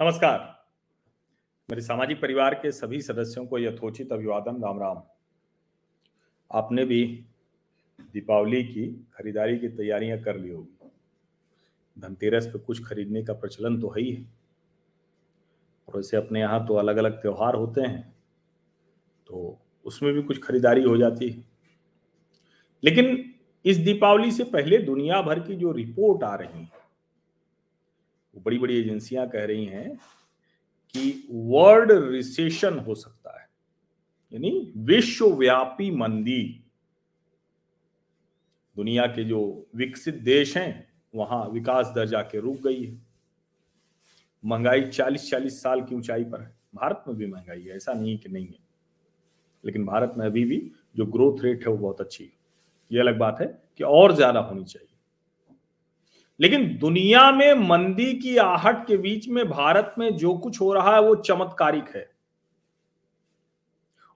नमस्कार। मेरे सामाजिक परिवार के सभी सदस्यों को यथोचित अभिवादन, राम राम। आपने भी दीपावली की खरीदारी की तैयारियाँ कर ली होगी। धनतेरस पे कुछ खरीदने का प्रचलन तो है ही। है और वैसे अपने यहाँ तो अलग अलग त्योहार होते हैं तो उसमें भी कुछ खरीदारी हो जाती है। लेकिन इस दीपावली से पहले दुनिया भर की जो रिपोर्ट आ रही है वो बड़ी बड़ी एजेंसियाँ कह रही हैं कि वर्ल्ड रिसेशन हो सकता है, यानी विश्वव्यापी मंदी। दुनिया के जो विकसित देश हैं, वहाँ विकास दर जाके रुक गई है। महँगाई 40-40 साल की ऊंचाई पर है। भारत में भी महँगाई है, ऐसा नहीं कि नहीं है। लेकिन भारत में अभी भी जो ग्रोथ रेट है वो बहुत अच्छी है। ये अलग बात है कि और ज़्यादा होनी चाहिए। लेकिन दुनिया में मंदी की आहट के बीच में भारत में जो कुछ हो रहा है, वो चमत्कारिक है।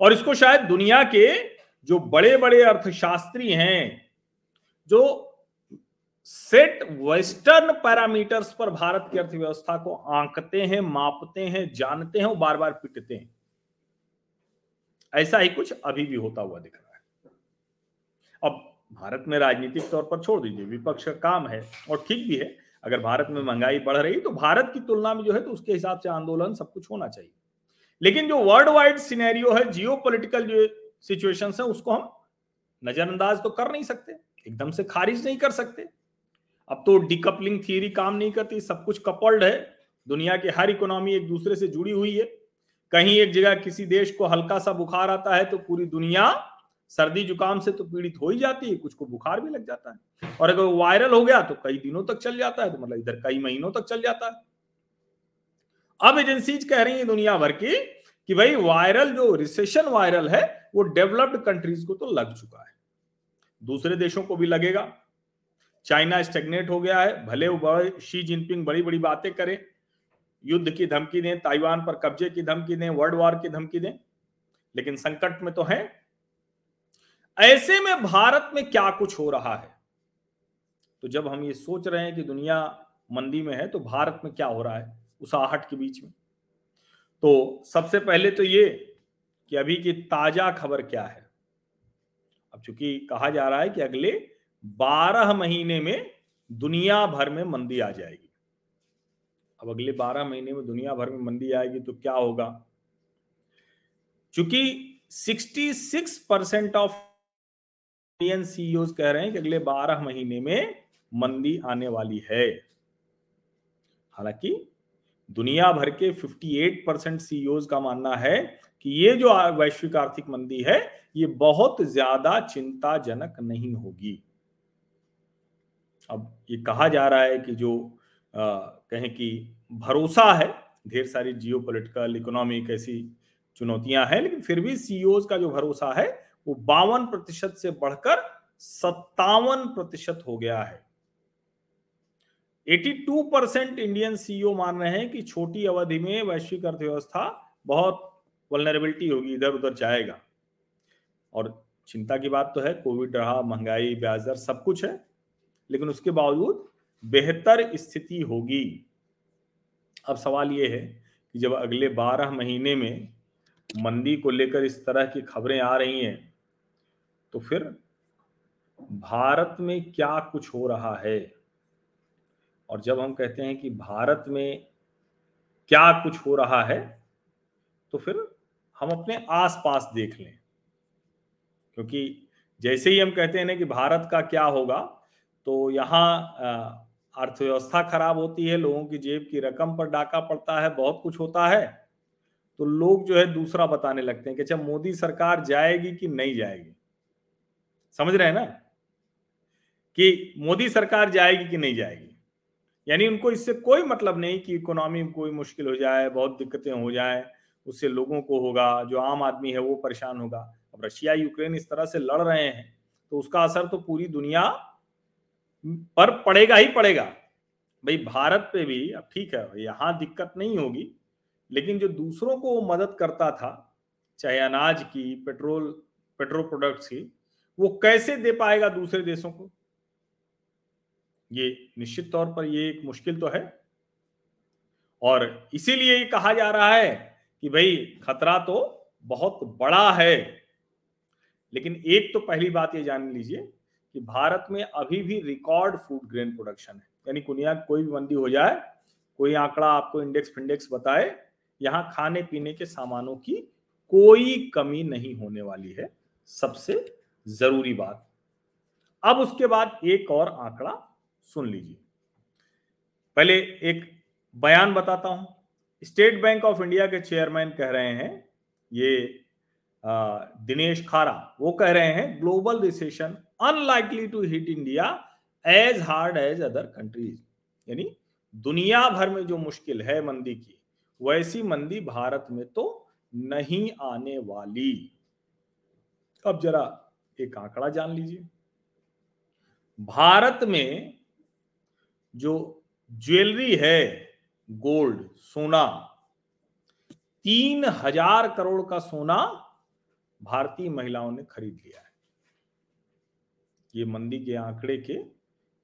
और इसको शायद दुनिया के जो बड़े बड़े अर्थशास्त्री हैं, जो सेट वेस्टर्न पैरामीटर्स पर भारत की अर्थव्यवस्था को आंकते हैं, मापते हैं, जानते हैं और बार बार पिटते हैं। ऐसा ही कुछ अभी भी होता हुआ दिख रहा है। अब भारत में राजनीतिक तौर पर छोड़ दीजिए, विपक्ष का काम है और ठीक भी है। अगर भारत में महँगाई बढ़ रही तो भारत की तुलना में जो है तो उसके हिसाब से आंदोलन सब कुछ होना चाहिए। लेकिन जो वर्ल्ड वाइड सिनेरियो है जियो पोलिटिकल जो सिचुएशन है, उसको हम नजरअंदाज तो कर नहीं सकते, एकदम से खारिज नहीं कर सकते। अब तो डिकपलिंग थियरी काम नहीं करती, सब कुछ कपल्ड है। दुनिया की हर इकोनॉमी एक दूसरे से जुड़ी हुई है। कहीं एक जगह किसी देश को हल्का सा बुखार आता है तो पूरी दुनिया सर्दी जुकाम से तो पीड़ित हो ही जाती है, कुछ को बुखार भी लग जाता है। और अगर वायरल हो गया तो कई दिनों तक चल जाता है तो मतलब इधर कई महीनों तक चल जाता है। अब एजेंसीज कह रही है दुनिया भर की कि भाई वायरल जो रिसेशन वायरल है, वो डेवलप्ड कंट्रीज़ को तो लग चुका है। दूसरे देशों को भी लगेगा। चाइना स्टेग्नेट हो गया है, भले वो शी जिनपिंग बड़ी बड़ी बातें करें, युद्ध की धमकी दें, ताइवान पर कब्जे की धमकी दें, वर्ल्ड वॉर की धमकी दें, लेकिन संकट में तो है। ऐसे में भारत में क्या कुछ हो रहा है? तो जब हम ये सोच रहे हैं कि दुनिया मंदी में है तो भारत में क्या हो रहा है उस आहट के बीच में? तो सबसे पहले तो ये कि अभी की ताज़ा खबर क्या है? अब चूँकि कहा जा रहा है कि अगले 12 महीने में दुनिया भर में मंदी आ जाएगी। अब अगले 12 महीने में दुनिया भर में मंदी आएगी तो क्या होगा? चूँकि 66 परसेंट ऑफ़ इंडियन सीईओ कह रहे हैं कि अगले 12 महीने में मंदी आने वाली है। हालाँकि दुनिया भर के 58 परसेंट सीईओ का मानना है कि ये जो वैश्विक आर्थिक मंदी है ये बहुत ज़्यादा चिंताजनक नहीं होगी। अब ये कहा जा रहा है कि जो आ, कहें कि भरोसा है ढेर सारी जियो पोलिटिकल इकोनॉमिक ऐसी चुनौतियाँ हैं लेकिन फिर भी सीईओ का जो भरोसा है वो बावन प्रतिशत से बढ़कर सत्तावन प्रतिशत हो गया है। 82 परसेंट इंडियन सीईओ मान रहे हैं कि छोटी अवधि में वैश्विक अर्थव्यवस्था बहुत वलनरेबिलिटी होगी इधर उधर जाएगा। और चिंता की बात तो है, कोविड रहा, महँगाई ब्याज दर सब कुछ है, लेकिन उसके बावजूद बेहतर स्थिति होगी। अब सवाल यह है कि जब अगले 12 महीने में मंदी को लेकर इस तरह की खबरें आ रही हैं तो फिर भारत में क्या कुछ हो रहा है? और जब हम कहते हैं कि भारत में क्या कुछ हो रहा है तो फिर हम अपने आसपास देख लें। क्योंकि जैसे ही हम कहते हैं ना कि भारत का क्या होगा तो यहाँ अर्थव्यवस्था खराब होती है, लोगों की जेब की रकम पर डाका पड़ता है, बहुत कुछ होता है तो लोग जो है दूसरा बताने लगते हैं कि अच्छा मोदी सरकार जाएगी कि नहीं जाएगी? समझ रहे हैं ना? कि मोदी सरकार जाएगी कि नहीं जाएगी? यानी उनको इससे कोई मतलब नहीं कि इकोनॉमी में कोई मुश्किल हो जाए, बहुत दिक्कतें हो जाए, उससे लोगों को होगा, जो आम आदमी है वो परेशान होगा। अब रशिया, यूक्रेन इस तरह से लड़ रहे हैं तो उसका असर तो पूरी दुनिया पर पड़ेगा ही पड़ेगा। भाई, भारत पे भी, अब ठीक है, यहाँ दिक्कत नहीं होगी, लेकिन जो दूसरों को मदद करता था, चाहे अनाज की, पेट्रोल पेट्रोल प्रोडक्ट्स की वो कैसे दे पाएगा दूसरे देशों को? ये निश्चित तौर पर ये एक मुश्किल तो है। और इसीलिए ये कहा जा रहा है कि भाई, खतरा तो बहुत बड़ा है। लेकिन एक तो पहली बात ये जान लीजिए कि भारत में अभी भी रिकॉर्ड फ़ूड ग्रेन प्रोडक्शन है। यानी कुनिया, कोई भी मंदी हो जाए, कोई आंकड़ा आपको इंडेक्स फिंडेक्स बताए, यहाँ खाने पीने के सामानों की कोई कमी नहीं होने वाली है। सबसे ज़रूरी बात। अब उसके बाद एक और आंकड़ा सुन लीजिए। पहले एक बयान बताता हूँ। स्टेट बैंक ऑफ़ इंडिया के चेयरमैन कह रहे हैं, ये दिनेश खारा, वो कह रहे हैं, global recession unlikely to hit India as hard as other countries. यानी दुनिया भर में जो मुश्किल है मंदी की, वैसी मंदी भारत में तो नहीं आने वाली। अब जरा एक आंकड़ा जान लीजिए। भारत में जो ज्वेलरी है, गोल्ड, सोना, तीन हज़ार करोड़ का सोना भारतीय महिलाओं ने खरीद लिया है। ये मंदी के आंकड़े के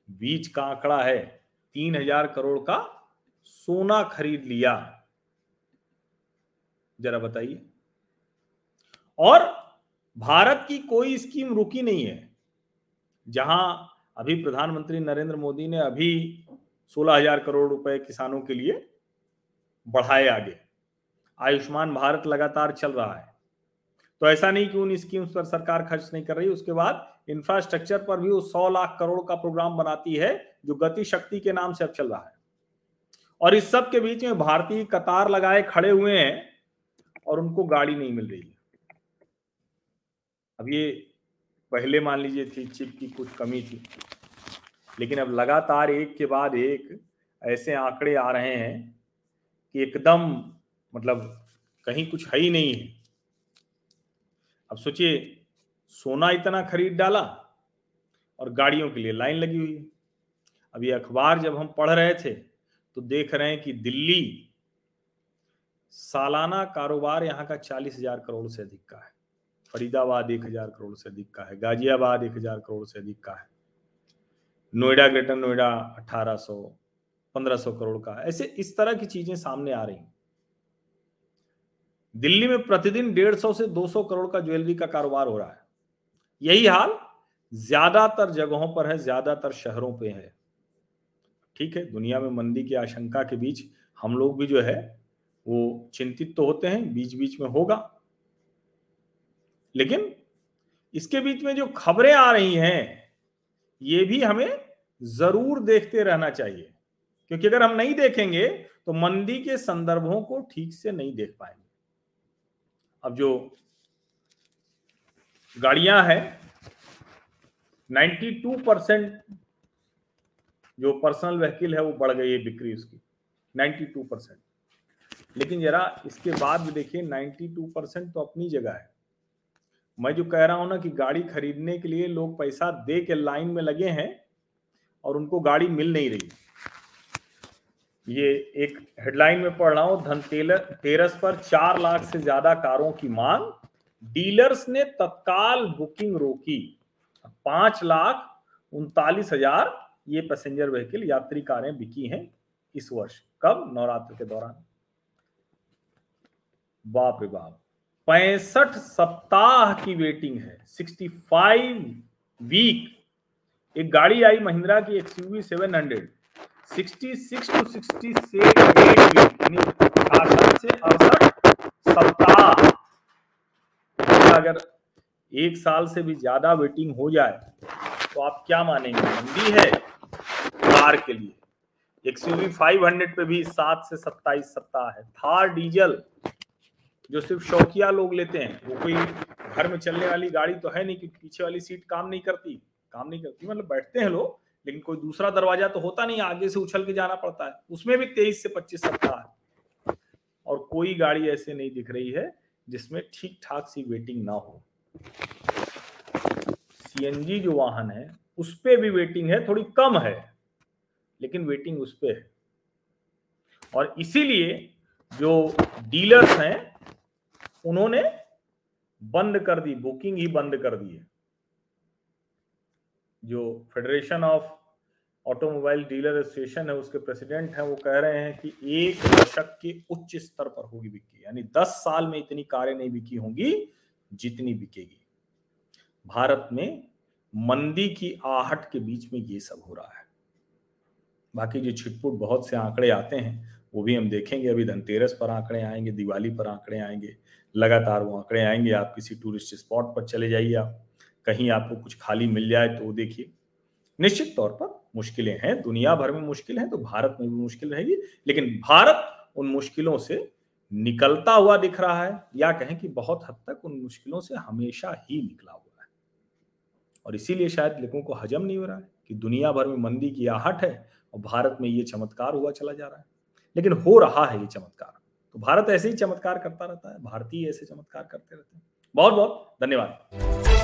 बीच का आंकड़ा है। तीन हज़ार करोड़ का सोना खरीद लिया। जरा बताइए। और भारत की कोई स्कीम रुकी नहीं है। जहाँ अभी प्रधानमंत्री नरेंद्र मोदी ने अभी सोलह हज़ार करोड़ रुपए किसानों के लिए बढ़ाए आगे। आयुष्मान भारत लगातार चल रहा है। तो ऐसा नहीं कि उन स्कीम्स पर सरकार खर्च नहीं कर रही, उसके बाद इंफ्रास्ट्रक्चर पर भी वो सौ लाख करोड़ का प्रोग्राम बनाती है, जो गति शक्ति के नाम से अब चल रहा है। और इस सब के बीच में भारतीय कतार लगाए खड़े हुए हैं और उनको गाड़ी नहीं मिल रही है। अब ये पहले मान लीजिए थी, चिप की कुछ कमी थी। लेकिन अब लगातार एक के बाद एक ऐसे आंकड़े आ रहे हैं कि एकदम मतलब कहीं कुछ है ही नहीं है। अब सोचिए, सोना इतना खरीद डाला और गाड़ियों के लिए लाइन लगी हुई। है अब ये अखबार जब हम पढ़ रहे थे तो देख रहे हैं कि दिल्ली सालाना कारोबार यहाँ का चालीस हज़ार करोड़ से अधिक का है। फरीदाबाद एक हज़ार करोड़ से अधिक का है, गाजियाबाद एक हज़ार करोड़ से अधिक का है। नोएडा, ग्रेटर नोएडा अठारह सौ, पंद्रह सौ करोड़ का ऐसे इस तरह की चीज़ें सामने आ रही दिल्ली में प्रतिदिन डेढ़ सौ से दो सौ करोड़ का ज्वेलरी का कारोबार हो रहा है। यही हाल ज़्यादातर जगहों पर है, ज़्यादातर शहरों पे है। ठीक है, दुनिया में मंदी की आशंका के बीच हम लोग भी जो है, वो चिंतित तो होते हैं बीच बीच में होगा। लेकिन इसके बीच में जो खबरें आ रही हैं, ये भी हमें ज़रूर देखते रहना चाहिए। क्योंकि अगर हम नहीं देखेंगे तो मंदी के संदर्भों को ठीक से नहीं देख पाएँगे। अब जो गाड़ियाँ हैं 92 परसेंट जो पर्सनल व्हीकल है, वो बढ़ गई है बिक्री उसकी 92 परसेंट। लेकिन जरा इसके बाद भी देखिए 92 परसेंट तो अपनी जगह है। मैं जो कह रहा हूँ ना कि गाड़ी खरीदने के लिए लोग पैसा दे के लाइन में लगे हैं और उनको गाड़ी मिल नहीं रही ये एक हेडलाइन में पढ़ रहा हूँ धनतेरस पर चार लाख से ज़्यादा कारों की मांग। डीलर्स ने तत्काल बुकिंग रोकी। पाँच लाख उनतालीस हज़ार ये पैसेंजर व्हीकल, यात्री कारें बिकी हैं इस वर्ष, कब? नवरात्र के दौरान। बाप रे बाप। पैंसठ सप्ताह की वेटिंग है, सिक्सटी फाइव वीक। एक गाड़ी आई महिंद्रा की XUV seven hundred. Sixty six to sixty से अड़सठ सप्ताह। अगर एक साल से भी ज़्यादा वेटिंग हो जाए तो आप क्या मानेंगे? मंदी है कार के लिए। एक्सयूवी 500 पे भी सात से सत्ताईस सप्ताह है। थार डीजल जो सिर्फ़ शौकिया लोग लेते हैं, वो कोई घर में चलने वाली गाड़ी तो है नहीं कि पीछे वाली सीट काम नहीं करती, काम नहीं करती। मतलब बैठते हैं लोग, लेकिन कोई दूसरा दरवाज़ा तो होता नहीं, आगे से उछल के जाना पड़ता है। उसमें भी तेईस से पच्चीस सप्ताह है। और कोई गाड़ी ऐसे नहीं दिख रही है, जिसमें ठीक ठाक सी वेटिंग ना हो। सीएनजी जो वाहन है, उस पर भी वेटिंग है, थोड़ी कम है, लेकिन वेटिंग उस पर है। और इसीलिए जो डीलर्स हैं उन्होंने बंद कर दी, बुकिंग ही बंद कर दी है। जो federation of automobile dealer association है, उसके प्रेसिडेंट हैं, वो कह रहे हैं कि एक दशक के उच्च स्तर पर होगी बिक्री, यानी 10 साल में इतनी कारें नहीं बिकी होंगी, जितनी बिकेगी। भारत में मंदी की आहट के बीच में ये सब हो रहा है। बाकी जो छिटपुट बहुत से आंकड़े आते हैं वो भी हम देखेंगे अभी, धनतेरस पर आंकड़े आएँगे, दिवाली पर आंकड़े आएँगे, लगातार वो आंकड़े आएँगे। आप किसी टूरिस्ट स्पॉट पर चले जाइए आप, कहीं आपको कुछ खाली मिल जाए तो देखिए। निश्चित तौर पर मुश्किलें हैं, दुनिया भर में मुश्किल है तो भारत में भी मुश्किल रहेगी, लेकिन भारत उन मुश्किलों से निकलता हुआ दिख रहा है, या कहें कि बहुत हद तक उन मुश्किलों से हमेशा ही निकला हुआ है। और इसीलिए शायद लोगों को हजम नहीं हो रहा है कि दुनिया भर में मंदी की आहट है और भारत में ये चमत्कार हुआ चला जा रहा है। लेकिन हो रहा है ये चमत्कार। तो भारत ऐसे ही चमत्कार करता रहता है, भारतीय ऐसे चमत्कार करते रहते हैं। बहुत बहुत धन्यवाद।